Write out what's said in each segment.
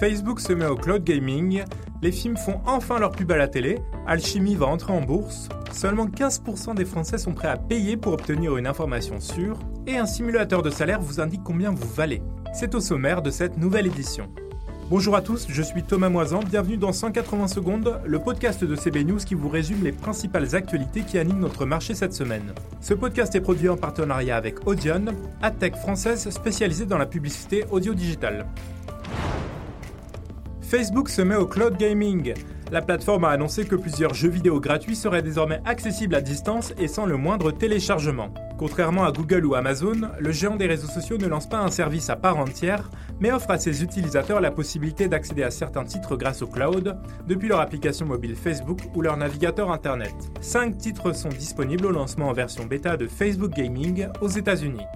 Facebook se met au cloud gaming, les films font enfin leur pub à la télé, Alchimie va entrer en bourse, seulement 15% des Français sont prêts à payer pour obtenir une information sûre, et un simulateur de salaire vous indique combien vous valez. C'est au sommaire de cette nouvelle édition. Bonjour à tous, je suis Thomas Moisan, bienvenue dans 180 secondes, le podcast de CB News qui vous résume les principales actualités qui animent notre marché cette semaine. Ce podcast est produit en partenariat avec Audion, tech française spécialisée dans la publicité audio-digitale. Facebook se met au cloud gaming. La plateforme a annoncé que plusieurs jeux vidéo gratuits seraient désormais accessibles à distance et sans le moindre téléchargement. Contrairement à Google ou Amazon, le géant des réseaux sociaux ne lance pas un service à part entière, mais offre à ses utilisateurs la possibilité d'accéder à certains titres grâce au cloud, depuis leur application mobile Facebook ou leur navigateur Internet. Cinq titres sont disponibles au lancement en version bêta de Facebook Gaming aux États-Unis.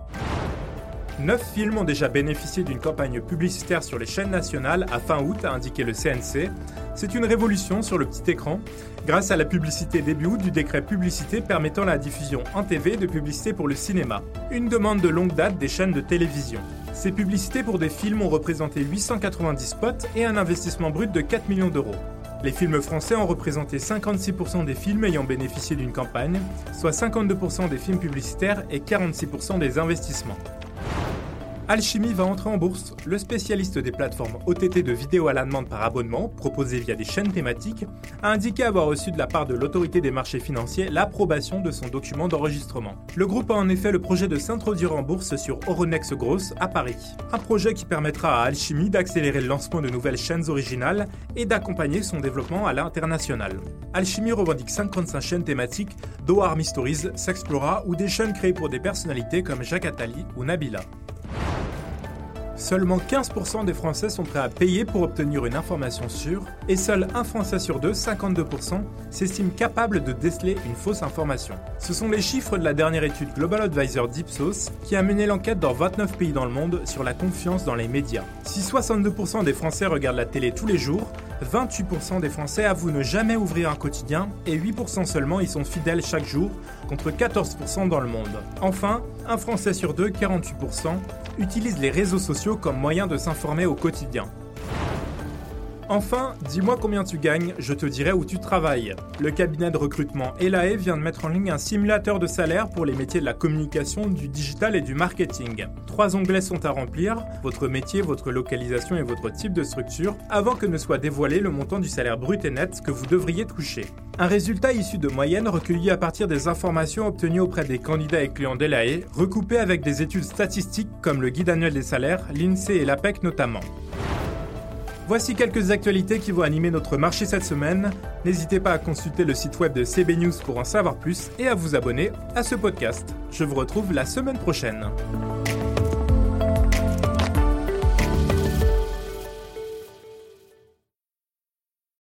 Neuf films ont déjà bénéficié d'une campagne publicitaire sur les chaînes nationales à fin août, a indiqué le CNC. C'est une révolution sur le petit écran, grâce à la publicité début août du décret publicité permettant la diffusion en TV de publicité pour le cinéma, une demande de longue date des chaînes de télévision. Ces publicités pour des films ont représenté 890 spots et un investissement brut de 4 millions d'euros. Les films français ont représenté 56% des films ayant bénéficié d'une campagne, soit 52% des films publicitaires et 46% des investissements. Alchemy va entrer en bourse. Le spécialiste des plateformes OTT de vidéo à la demande par abonnement, proposées via des chaînes thématiques, a indiqué avoir reçu de la part de l'autorité des marchés financiers l'approbation de son document d'enregistrement. Le groupe a en effet le projet de s'introduire en bourse sur Euronext Gross à Paris. Un projet qui permettra à Alchemy d'accélérer le lancement de nouvelles chaînes originales et d'accompagner son développement à l'international. Alchemy revendique 55 chaînes thématiques, dont Army Stories, Sexplora ou des chaînes créées pour des personnalités comme Jacques Attali ou Nabila. Seulement 15% des Français sont prêts à payer pour obtenir une information sûre, et seul un Français sur deux, 52%, s'estime capable de déceler une fausse information. Ce sont les chiffres de la dernière étude Global Advisor d'Ipsos qui a mené l'enquête dans 29 pays dans le monde sur la confiance dans les médias. Si 62% des Français regardent la télé tous les jours, 28% des Français avouent ne jamais ouvrir un quotidien et 8% seulement y sont fidèles chaque jour, contre 14% dans le monde. Enfin, un Français sur deux, 48%, utilise les réseaux sociaux comme moyen de s'informer au quotidien. Enfin, dis-moi combien tu gagnes, je te dirai où tu travailles. Le cabinet de recrutement Elae vient de mettre en ligne un simulateur de salaire pour les métiers de la communication, du digital et du marketing. Trois onglets sont à remplir, votre métier, votre localisation et votre type de structure, avant que ne soit dévoilé le montant du salaire brut et net que vous devriez toucher. Un résultat issu de moyennes recueillies à partir des informations obtenues auprès des candidats et clients d'Elae, recoupées avec des études statistiques comme le guide annuel des salaires, l'INSEE et l'APEC notamment. Voici quelques actualités qui vont animer notre marché cette semaine. N'hésitez pas à consulter le site web de CB News pour en savoir plus et à vous abonner à ce podcast. Je vous retrouve la semaine prochaine.